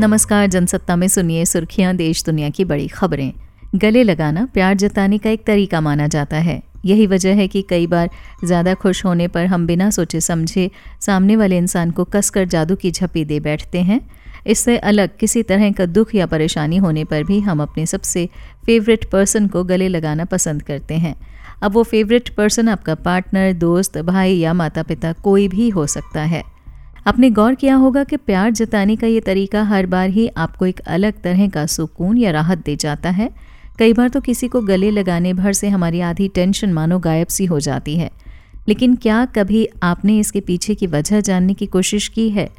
नमस्कार, जनसत्ता में सुनिए सुर्खियाँ, देश दुनिया की बड़ी खबरें। गले लगाना, प्यार जताने का एक तरीका माना जाता है। यही वजह है कि कई बार ज़्यादा खुश होने पर हम बिना सोचे समझे सामने वाले इंसान को कसकर जादू की झपी दे बैठते हैं। इससे अलग किसी तरह का दुख या परेशानी होने पर भी हम अपने सबसे फेवरेट पर्सन को गले लगाना पसंद करते हैं। अब वो फेवरेट पर्सन आपका पार्टनर, दोस्त, भाई या माता पिता कोई भी हो सकता है। आपने गौर किया होगा कि प्यार जताने का ये तरीका हर बार ही आपको एक अलग तरह का सुकून या राहत दे जाता है। कई बार तो किसी को गले लगाने भर से हमारी आधी टेंशन मानो गायब सी हो जाती है। लेकिन क्या कभी आपने इसके पीछे की वजह जानने की कोशिश की है?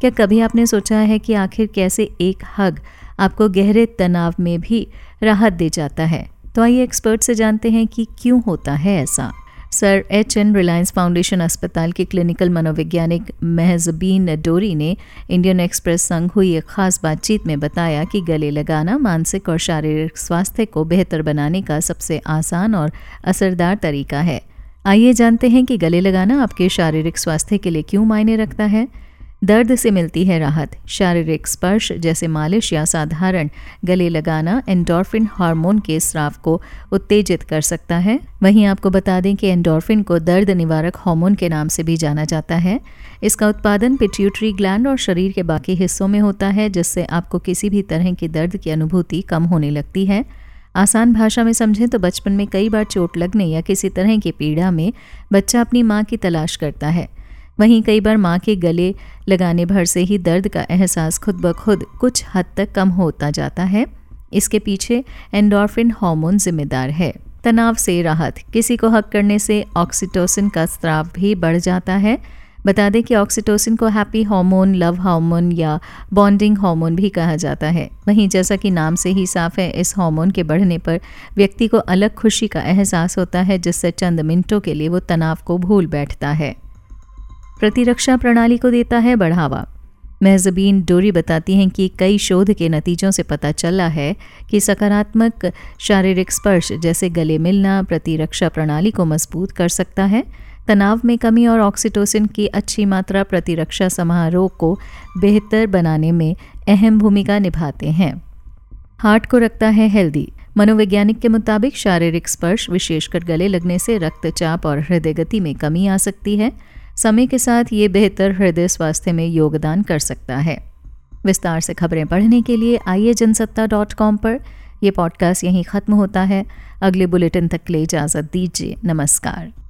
क्या कभी आपने सोचा है कि आखिर कैसे एक हग आपको गहरे तनाव में भी राहत दे जाता है? तो आइए एक्सपर्ट से जानते हैं कि क्यों होता है ऐसा। Sir H N Reliance foundation अस्पताल के क्लिनिकल मनोवैज्ञानिक महजबीन डोरी ने इंडियन एक्सप्रेस संग हुई एक खास बातचीत में बताया कि गले लगाना मानसिक और शारीरिक स्वास्थ्य को बेहतर बनाने का सबसे आसान और असरदार तरीका है। आइए जानते हैं कि गले लगाना आपके शारीरिक स्वास्थ्य के लिए क्यों मायने रखता है। दर्द से मिलती है राहत। शारीरिक स्पर्श जैसे मालिश या साधारण गले लगाना एंडोर्फिन हार्मोन के स्राव को उत्तेजित कर सकता है। वहीं आपको बता दें कि एंडोर्फिन को दर्द निवारक हार्मोन के नाम से भी जाना जाता है। इसका उत्पादन पिट्यूटरी ग्लैंड और शरीर के बाकी हिस्सों में होता है, जिससे आपको किसी भी तरह की दर्द की अनुभूति कम होने लगती है। आसान भाषा में समझें तो बचपन में कई बार चोट लगने या किसी तरह की पीड़ा में बच्चा अपनी माँ की तलाश करता है। वहीं कई बार माँ के गले लगाने भर से ही दर्द का एहसास खुद ब खुद कुछ हद तक कम होता जाता है। इसके पीछे एंडोर्फिन हार्मोन जिम्मेदार है। तनाव से राहत, किसी को हक करने से ऑक्सीटोसिन का स्त्राव भी बढ़ जाता है। बता दें कि ऑक्सीटोसिन को हैप्पी हार्मोन, लव हार्मोन या बॉन्डिंग हार्मोन भी कहा जाता है। वहीं जैसा कि नाम से ही साफ़ है, इस हार्मोन के बढ़ने पर व्यक्ति को अलग खुशी का एहसास होता है, जिससे चंद मिनटों के लिए वो तनाव को भूल बैठता है। प्रतिरक्षा प्रणाली को देता है बढ़ावा। महजबीन डोरी बताती हैं कि कई शोध के नतीजों से पता चला है कि सकारात्मक शारीरिक स्पर्श जैसे गले मिलना प्रतिरक्षा प्रणाली को मज़बूत कर सकता है। तनाव में कमी और ऑक्सीटोसिन की अच्छी मात्रा प्रतिरक्षा समारोह को बेहतर बनाने में अहम भूमिका निभाते हैं। हार्ट को रखता है हेल्दी। मनोवैज्ञानिक के मुताबिक शारीरिक स्पर्श, विशेषकर गले लगने से रक्तचाप और हृदय गति में कमी आ सकती है। समय के साथ ये बेहतर हृदय स्वास्थ्य में योगदान कर सकता है। विस्तार से खबरें पढ़ने के लिए आइए जनसत्ता डॉट कॉम पर। यह पॉडकास्ट यहीं ख़त्म होता है। अगले बुलेटिन तक ले इजाज़त दीजिए। नमस्कार।